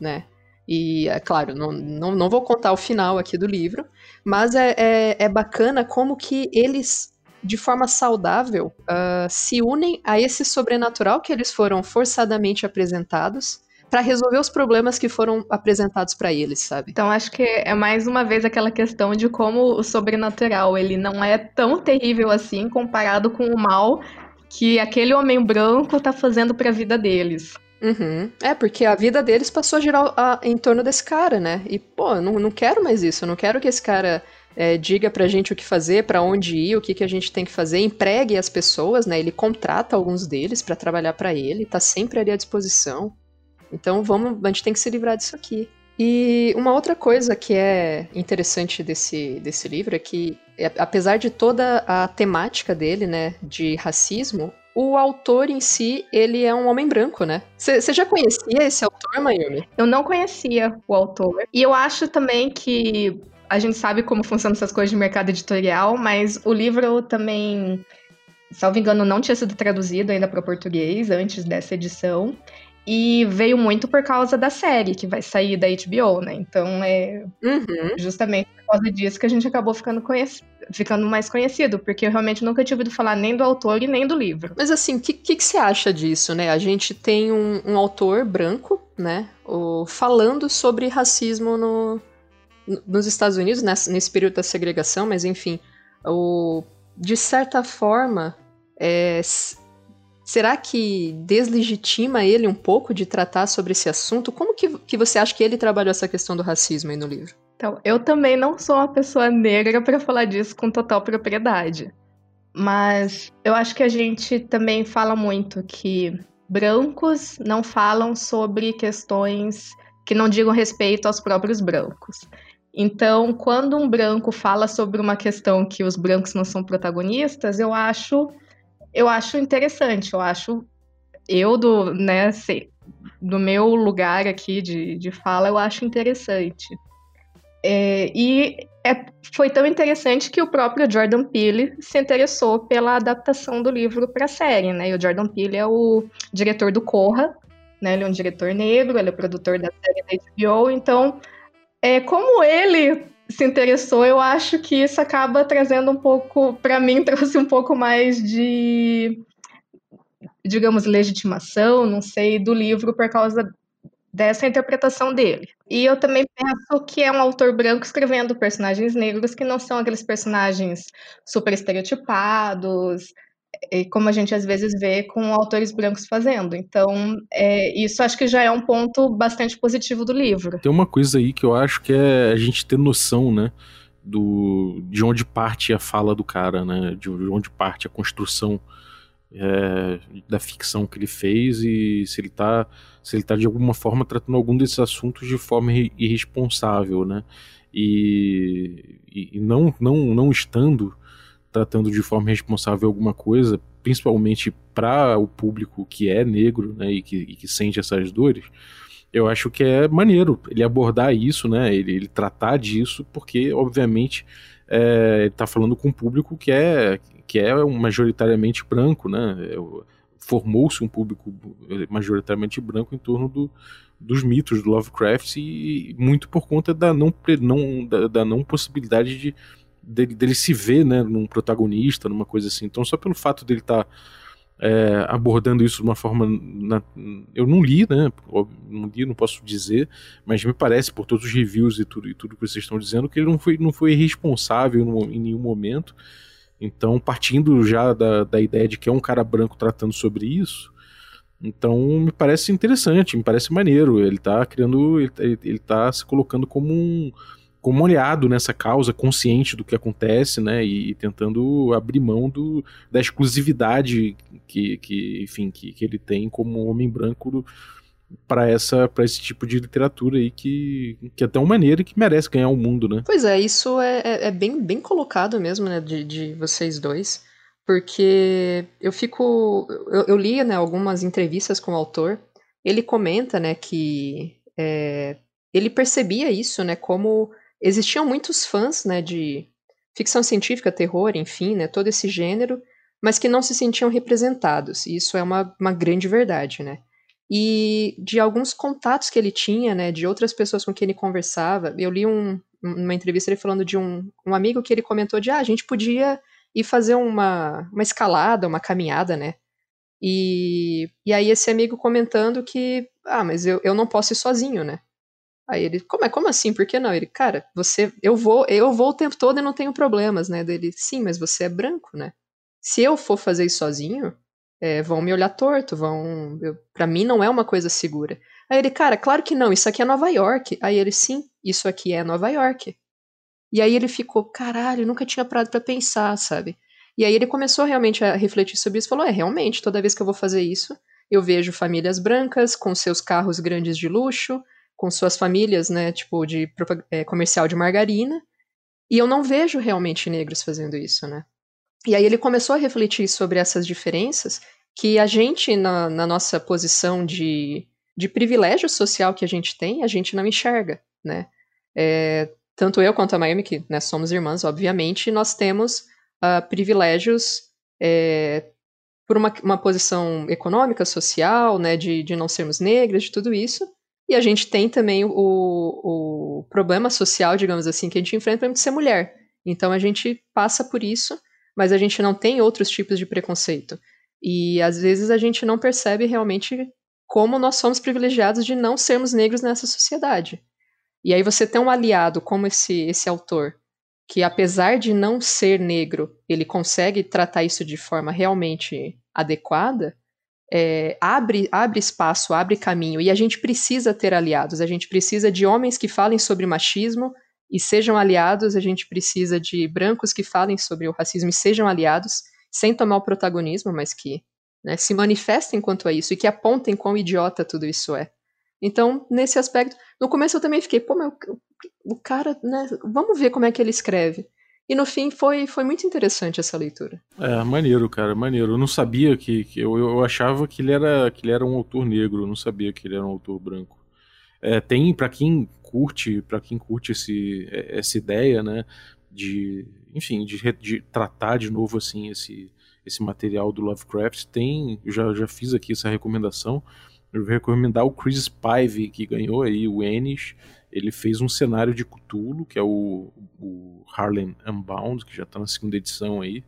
né? E, é claro, não, não, não vou contar o final aqui do livro, mas é, é, é bacana como que eles, de forma saudável, uh, se unem a esse sobrenatural que eles foram forçadamente apresentados para resolver os problemas que foram apresentados para eles, sabe? Então acho que é mais uma vez aquela questão de como o sobrenatural ele não é tão terrível assim comparado com o mal que aquele homem branco tá fazendo para a vida deles. Uhum. É, porque a vida deles passou a girar a, em torno desse cara, né? E, pô, eu não, não quero mais isso. Eu não quero que esse cara é, diga pra gente o que fazer, para onde ir, o que, que a gente tem que fazer, empregue as pessoas, né? Ele contrata alguns deles para trabalhar para ele, tá sempre ali à disposição. Então vamos, a gente tem que se livrar disso aqui. E uma outra coisa que é interessante desse, desse livro é que, é, apesar de toda a temática dele, né, de racismo, o autor em si, ele é um homem branco, né? Você já conhecia esse autor, Mayumi? Eu não conhecia o autor. E eu acho também que a gente sabe como funcionam essas coisas de mercado editorial, mas o livro também, salvo engano, não tinha sido traduzido ainda para o português antes dessa edição. E veio muito por causa da série que vai sair da HBO, né? Então é uhum. justamente por causa disso que a gente acabou ficando, ficando mais conhecido, porque eu realmente nunca tinha ouvido falar nem do autor e nem do livro. Mas assim, o que, que, que, você acha disso, né? A gente tem um, um autor branco, né? O, falando sobre racismo no, nos Estados Unidos, nesse, período da segregação, mas enfim, o, de certa forma, é, Será que deslegitima ele um pouco de tratar sobre esse assunto? Como que, que você acha que ele trabalhou essa questão do racismo aí no livro? Então, eu também não sou uma pessoa negra para falar disso com total propriedade. Mas eu acho que a gente também fala muito que brancos não falam sobre questões que não digam respeito aos próprios brancos. Então, quando um branco fala sobre uma questão que os brancos não são protagonistas, eu acho eu acho interessante, eu acho. Eu, do, né, sei, do meu lugar aqui de, de fala, eu acho interessante. É, e é, foi tão interessante que o próprio Jordan Peele se interessou pela adaptação do livro para a série, né? E o Jordan Peele é o diretor do Corra, né? Ele é um diretor negro, ele é produtor da série da HBO, então, é, como ele se interessou, eu acho que isso acaba trazendo um pouco, para mim, trouxe um pouco mais de digamos, legitimação, não sei, do livro por causa dessa interpretação dele. E eu também penso que é um autor branco escrevendo personagens negros que não são aqueles personagens super estereotipados, como a gente às vezes vê com autores brancos fazendo. Então, é, isso acho que já é um ponto bastante positivo do livro. Tem uma coisa aí que eu acho que é a gente ter noção, né? Do, de onde parte a fala do cara, né? De onde parte a construção é, da ficção que ele fez e se ele está se ele tá de alguma forma tratando algum desses assuntos de forma irresponsável, né? E, e não, não, não estando tratando de forma responsável alguma coisa, principalmente para o público que é negro, né, e que, e que, sente essas dores, eu acho que é maneiro ele abordar isso, né, ele, ele tratar disso, porque obviamente é, ele está falando com um público que é que é majoritariamente branco, né, é, formou-se um público majoritariamente branco em torno do, dos mitos do Lovecraft e muito por conta da não, não, da, da não possibilidade de dele, dele se ver né, num protagonista, numa coisa assim. Então, só pelo fato dele estar tá, é, abordando isso de uma forma. Na, eu não li, né? Não li, não posso dizer, mas me parece, por todos os reviews e tudo, e tudo que vocês estão dizendo, que ele não foi, não foi responsável no, em nenhum momento. Então, partindo já da, da ideia de que é um cara branco tratando sobre isso, então me parece interessante, me parece maneiro. Ele está criando, ele, ele tá se colocando como um como aliado nessa causa, consciente do que acontece, né, e, e tentando abrir mão do, da exclusividade que, que enfim, que, que ele tem como homem branco para essa para esse tipo de literatura aí que, que é tão maneira e que merece ganhar o mundo, né? Pois é, isso é, é, é bem, bem colocado mesmo, né, de, de vocês dois, porque eu fico, eu, eu li, né, algumas entrevistas com o autor, ele comenta, né, que é, ele percebia isso, né, como existiam muitos fãs, né, de ficção científica, terror, enfim, né, todo esse gênero, mas que não se sentiam representados. E isso é uma, uma grande verdade, né? E de alguns contatos que ele tinha, né, de outras pessoas com quem ele conversava, eu li um, uma entrevista ele falando de um, um amigo que ele comentou de, ah, a gente podia ir fazer uma, uma escalada, uma caminhada, né? E, e aí esse amigo comentando que, ah, mas eu, eu não posso ir sozinho, né? Aí ele, como é, como assim? Por que não? Ele, cara, você, eu vou, eu vou o tempo todo e não tenho problemas, né? Dele, sim, mas você é branco, né? Se eu for fazer isso sozinho, é, vão me olhar torto, vão, para mim não é uma coisa segura. Aí ele, cara, claro que não, isso aqui é Nova York. Aí ele, sim, isso aqui é Nova York. E aí ele ficou, caralho, nunca tinha parado para pensar, sabe? E aí ele começou realmente a refletir sobre isso, falou, é, realmente, toda vez que eu vou fazer isso, eu vejo famílias brancas com seus carros grandes de luxo, com suas famílias, né, tipo de é, comercial de margarina, e eu não vejo realmente negros fazendo isso, né? E aí ele começou a refletir sobre essas diferenças que a gente, na, na nossa posição de, de privilégio social que a gente tem, a gente não enxerga, né? É, tanto eu quanto a Miami, que né, somos irmãs, obviamente, nós temos uh, privilégios é, por uma, uma posição econômica, social, né, de, de não sermos negras, de tudo isso, e a gente tem também o, o problema social, digamos assim, que a gente enfrenta de ser mulher. Então a gente passa por isso, mas a gente não tem outros tipos de preconceito. E às vezes a gente não percebe realmente como nós somos privilegiados de não sermos negros nessa sociedade. E aí você tem um aliado como esse, esse autor, que apesar de não ser negro, ele consegue tratar isso de forma realmente adequada, é, abre, abre espaço, abre caminho, e a gente precisa ter aliados, a gente precisa de homens que falem sobre machismo e sejam aliados, a gente precisa de brancos que falem sobre o racismo e sejam aliados, sem tomar o protagonismo, mas que né, se manifestem quanto a isso e que apontem quão idiota tudo isso é. Então, nesse aspecto, no começo eu também fiquei, pô, mas o, o cara, né, vamos ver como é que ele escreve. E no fim foi, foi muito interessante essa leitura. É, maneiro, cara, maneiro. Eu não sabia que. que eu, eu achava que ele, era, que ele era um autor negro, eu não sabia que ele era um autor branco. É, tem, para quem curte, para quem curte esse, é, essa ideia, né, de, enfim, de, de tratar de novo assim esse, esse material do Lovecraft, tem, eu já, já fiz aqui essa recomendação. Eu vou recomendar o Chris Pive, que ganhou aí o Ennis ele fez um cenário de Cthulhu, que é o, o Harlem Unbound, que já está na segunda edição aí.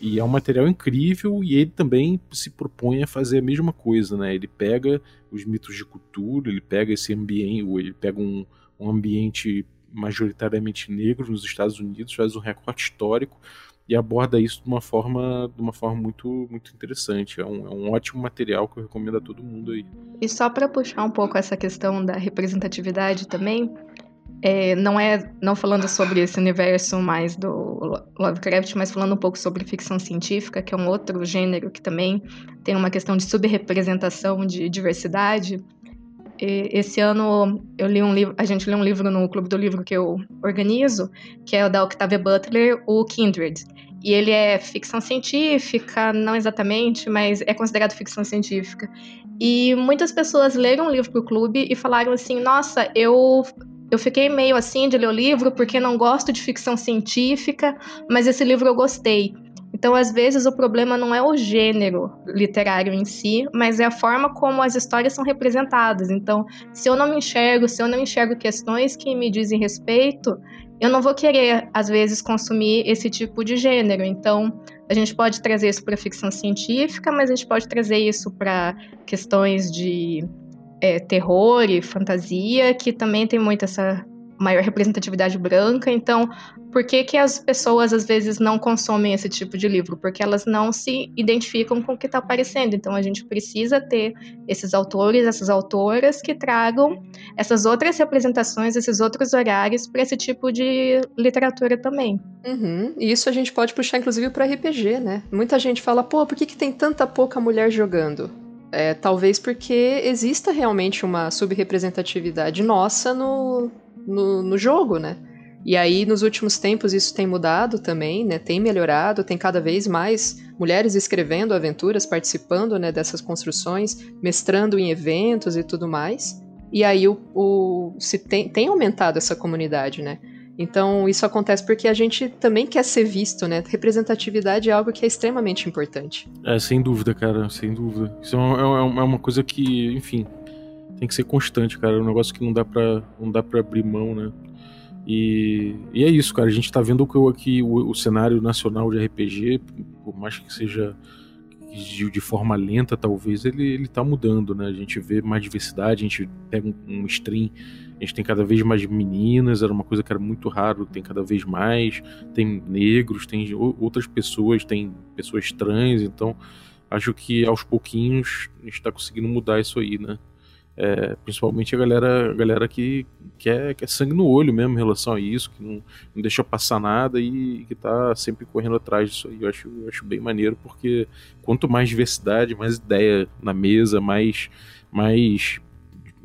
E é um material incrível e ele também se propõe a fazer a mesma coisa, né? Ele pega os mitos de cultura, ele pega esse ambiente, ele pega um, um ambiente majoritariamente negro nos Estados Unidos, faz um recorte histórico e aborda isso de uma forma, de uma forma muito, muito interessante. É um, é um ótimo material que eu recomendo a todo mundo aí. E só para puxar um pouco essa questão da representatividade também, é, não é não falando sobre esse universo mais do Lovecraft, mas falando um pouco sobre ficção científica, que é um outro gênero que também tem uma questão de subrepresentação de diversidade. Esse ano eu li um livro, a gente lê um livro no clube do livro que eu organizo, que é o da Octavia Butler, o Kindred. E ele é ficção científica, não exatamente, mas é considerado ficção científica. E muitas pessoas leram o livro pro clube e falaram assim: "Nossa, eu eu fiquei meio assim de ler o livro porque não gosto de ficção científica, mas esse livro eu gostei. Então, às vezes, o problema não é o gênero literário em si, mas é a forma como as histórias são representadas. Então, se eu não me enxergo, se eu não enxergo questões que me dizem respeito, eu não vou querer, às vezes, consumir esse tipo de gênero. Então, a gente pode trazer isso para ficção científica, mas a gente pode trazer isso para questões de é, terror e fantasia, que também tem muito essa maior representatividade branca. Então, por que, que as pessoas às vezes não consomem esse tipo de livro? Porque elas não se identificam com o que está aparecendo. Então, a gente precisa ter esses autores, essas autoras que tragam essas outras representações, esses outros horários para esse tipo de literatura também. Uhum. E isso a gente pode puxar, inclusive, para RPG, né? Muita gente fala, pô, por que, que tem tanta pouca mulher jogando? É, talvez porque exista realmente uma subrepresentatividade nossa no, no, no, jogo, né? E aí, nos últimos tempos, isso tem mudado também, né? Tem melhorado, tem cada vez mais mulheres escrevendo aventuras, participando né, dessas construções, mestrando em eventos e tudo mais. E aí o, o se tem, tem aumentado essa comunidade, né? Então, isso acontece porque a gente também quer ser visto, né? Representatividade é algo que é extremamente importante. É, sem dúvida, cara, sem dúvida. Isso é uma, é uma coisa que, enfim, tem que ser constante, cara. É um negócio que não dá pra, não dá pra abrir mão, né? E, e é isso, cara. A gente tá vendo que aqui o, o cenário nacional de RPG, por mais que seja de, de, forma lenta, talvez, ele, ele tá mudando, né? A gente vê mais diversidade, a gente pega um, um stream a gente tem cada vez mais meninas, era uma coisa que era muito raro, tem cada vez mais. Tem negros, tem outras pessoas, tem pessoas trans, então acho que aos pouquinhos a gente está conseguindo mudar isso aí, né? É, principalmente a galera, a galera que quer, quer sangue no olho mesmo em relação a isso, que não, não deixa passar nada e que tá sempre correndo atrás disso aí. Eu acho, eu acho bem maneiro, porque quanto mais diversidade, mais ideia na mesa, mais, mais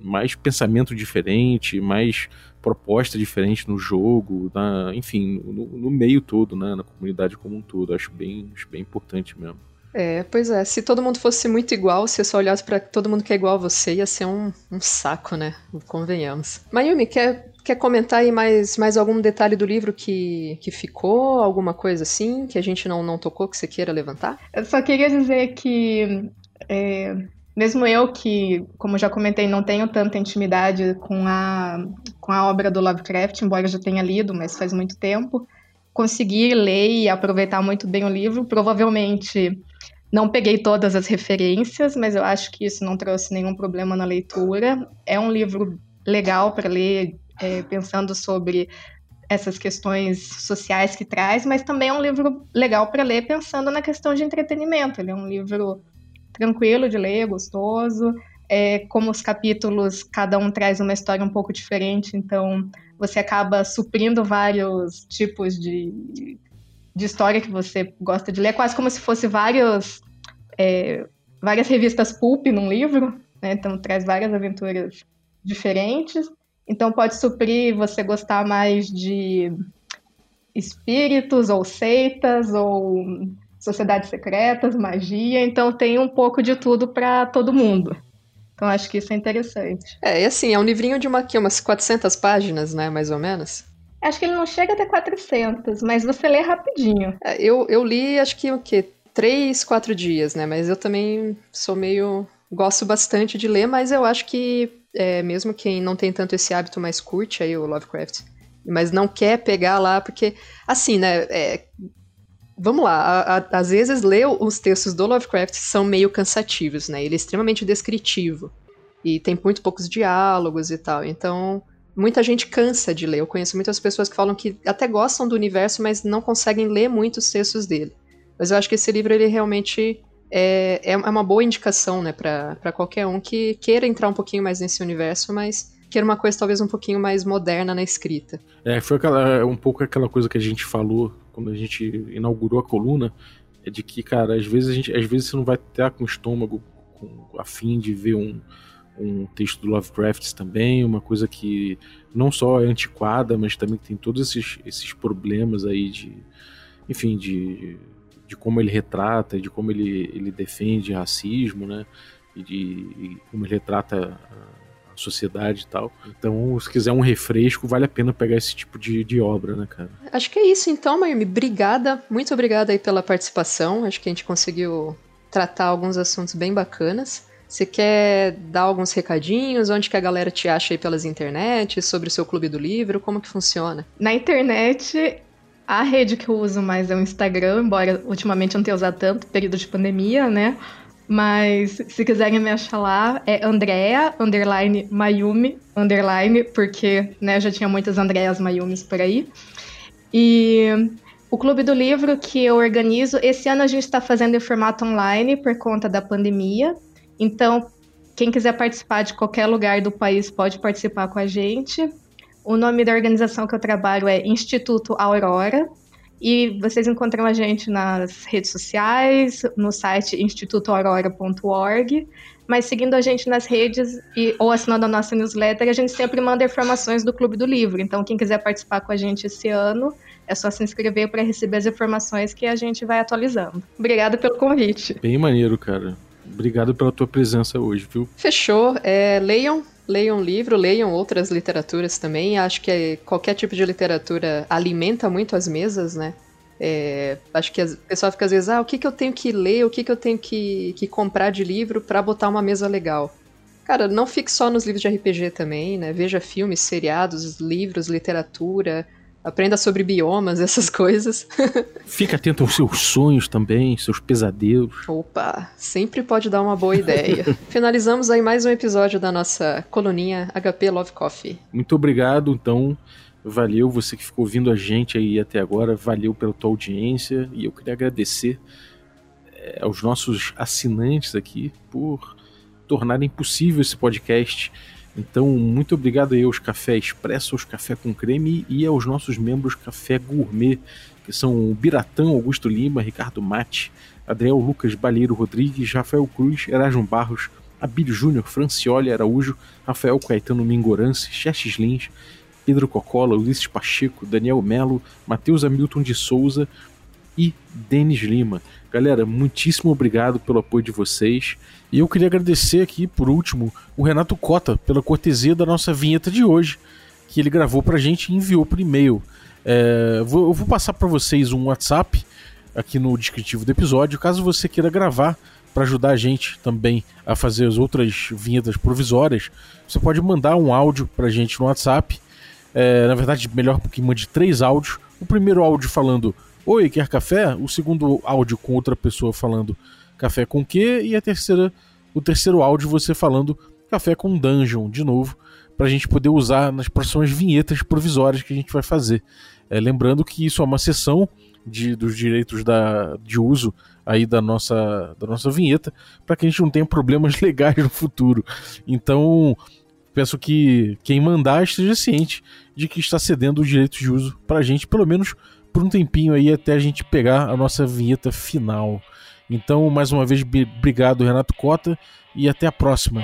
mais pensamento diferente, mais proposta diferente no jogo, na, enfim, no, no, meio todo, né, na comunidade como um todo. Acho bem, acho bem importante mesmo. É, pois é. Se todo mundo fosse muito igual, se você só olhasse para todo mundo que é igual a você, ia ser um, um saco, né? Convenhamos. Mayumi, quer, quer comentar aí mais, mais algum detalhe do livro que, que ficou? Alguma coisa assim que a gente não, não tocou que você queira levantar? Eu só queria dizer que é, mesmo eu que, como já comentei, não tenho tanta intimidade com a, com a obra do Lovecraft, embora eu já tenha lido, mas faz muito tempo, consegui ler e aproveitar muito bem o livro. Provavelmente não peguei todas as referências, mas eu acho que isso não trouxe nenhum problema na leitura. É um livro legal para ler, é, pensando sobre essas questões sociais que traz, mas também é um livro legal para ler pensando na questão de entretenimento. Ele é um livro tranquilo de ler, gostoso. É, como os capítulos, cada um traz uma história um pouco diferente, então você acaba suprindo vários tipos de, de história que você gosta de ler, quase como se fosse vários, é, várias revistas pulp num livro, né? então traz várias aventuras diferentes. Então pode suprir você gostar mais de espíritos ou seitas ou sociedades secretas, magia, então tem um pouco de tudo para todo mundo. Então acho que isso é interessante. É, e assim, é um livrinho de uma, aqui, umas 400 páginas, né, mais ou menos? Acho que ele não chega até 400, mas você lê rapidinho. É, eu, eu li, acho que o quê? Três, quatro dias, né? Mas eu também sou meio. Gosto bastante de ler, mas eu acho que, é, mesmo quem não tem tanto esse hábito mais curte aí o Lovecraft, mas não quer pegar lá, porque, assim, né? É, Vamos lá, a, a, às vezes ler os textos do Lovecraft são meio cansativos, né? Ele é extremamente descritivo e tem muito poucos diálogos e tal. Então, muita gente cansa de ler. Eu conheço muitas pessoas que falam que até gostam do universo, mas não conseguem ler muitos textos dele. Mas eu acho que esse livro ele realmente é, é, é uma boa indicação, né, para qualquer um que queira entrar um pouquinho mais nesse universo, mas queira uma coisa talvez um pouquinho mais moderna na escrita. É, foi aquela, um pouco aquela coisa que a gente falou quando a gente inaugurou a coluna, é de que, cara, às vezes, a gente, às vezes você não vai estar com o estômago com, a fim de ver um, um texto do Lovecraft também, uma coisa que não só é antiquada, mas também tem todos esses, esses problemas aí de, enfim, de, de como ele retrata, de como ele, ele defende racismo, né, e de e como ele retrata sociedade e tal. Então, se quiser um refresco, vale a pena pegar esse tipo de, de obra, né, cara? Acho que é isso então, Mayumi. Obrigada, muito obrigada aí pela participação. Acho que a gente conseguiu tratar alguns assuntos bem bacanas. Você quer dar alguns recadinhos? Onde que a galera te acha aí pelas internet? Sobre o seu clube do livro? Como que funciona? Na internet, a rede que eu uso mais é o Instagram, embora ultimamente eu não tenha usado tanto, período de pandemia, né? Mas se quiserem me achar lá, é Andrea, underline Mayumi, underline, porque né, já tinha muitas Andreas Mayumis por aí. E o Clube do Livro que eu organizo, esse ano a gente está fazendo em formato online por conta da pandemia. Então, quem quiser participar de qualquer lugar do país pode participar com a gente. O nome da organização que eu trabalho é Instituto Aurora, e vocês encontram a gente nas redes sociais, no site institutoaurora.org, mas seguindo a gente nas redes e, ou assinando a nossa newsletter, a gente sempre manda informações do Clube do Livro. Então, quem quiser participar com a gente esse ano, é só se inscrever para receber as informações que a gente vai atualizando. Obrigada pelo convite. Bem maneiro, cara. Obrigado pela tua presença hoje, viu? Fechou. É, leiam leiam livro, leiam outras literaturas também. Acho que qualquer tipo de literatura alimenta muito as mesas, né? É, acho que o pessoal fica às vezes, ah, o que, que eu tenho que ler, o que, que eu tenho que, que comprar de livro para botar uma mesa legal. Cara, não fique só nos livros de RPG também, né? Veja filmes, seriados, livros, literatura, Aprenda sobre biomas, essas coisas. Fique atento aos seus sonhos também, seus pesadelos. Opa, sempre pode dar uma boa ideia. Finalizamos aí mais um episódio da nossa coluninha HP Love Coffee. Muito obrigado, então. Valeu você que ficou ouvindo a gente aí até agora. Valeu pela tua audiência. E eu queria agradecer é, aos nossos assinantes aqui por tornarem possível esse podcast então, muito obrigado aí aos Café Expresso, aos Café com Creme e aos nossos membros Café Gourmet, que são o Biratão Augusto Lima, Ricardo Mate, Adriel Lucas Balheiro Rodrigues, Rafael Cruz, Erasmo Barros, Abílio Júnior, Francioli Araújo, Rafael Caetano Mingorance, Chestes Lins, Pedro Cocola, Ulisses Pacheco, Daniel Melo, Matheus Hamilton de Souza e Denis Lima. Galera, muitíssimo obrigado pelo apoio de vocês. E eu queria agradecer aqui, por último, o Renato Cota pela cortesia da nossa vinheta de hoje, que ele gravou pra gente e enviou por e-mail. É, eu vou passar para vocês um WhatsApp aqui no descritivo do episódio, caso você queira gravar para ajudar a gente também a fazer as outras vinhetas provisórias. Você pode mandar um áudio pra gente no WhatsApp. É, na verdade, melhor que mande três áudios. O primeiro áudio falando Oi, quer café? O segundo áudio com outra pessoa falando café com quê? E a terceira, o terceiro áudio você falando café com dungeon de novo, para a gente poder usar nas próximas vinhetas provisórias que a gente vai fazer. É, lembrando que isso é uma sessão de, dos direitos da, de uso aí da nossa, da nossa vinheta, para que a gente não tenha problemas legais no futuro. Então, peço que quem mandar esteja ciente de que está cedendo os direitos de uso para a gente, pelo menos por um tempinho aí até a gente pegar a nossa vinheta final. Então, mais uma vez, obrigado, Renato Cota, e até a próxima.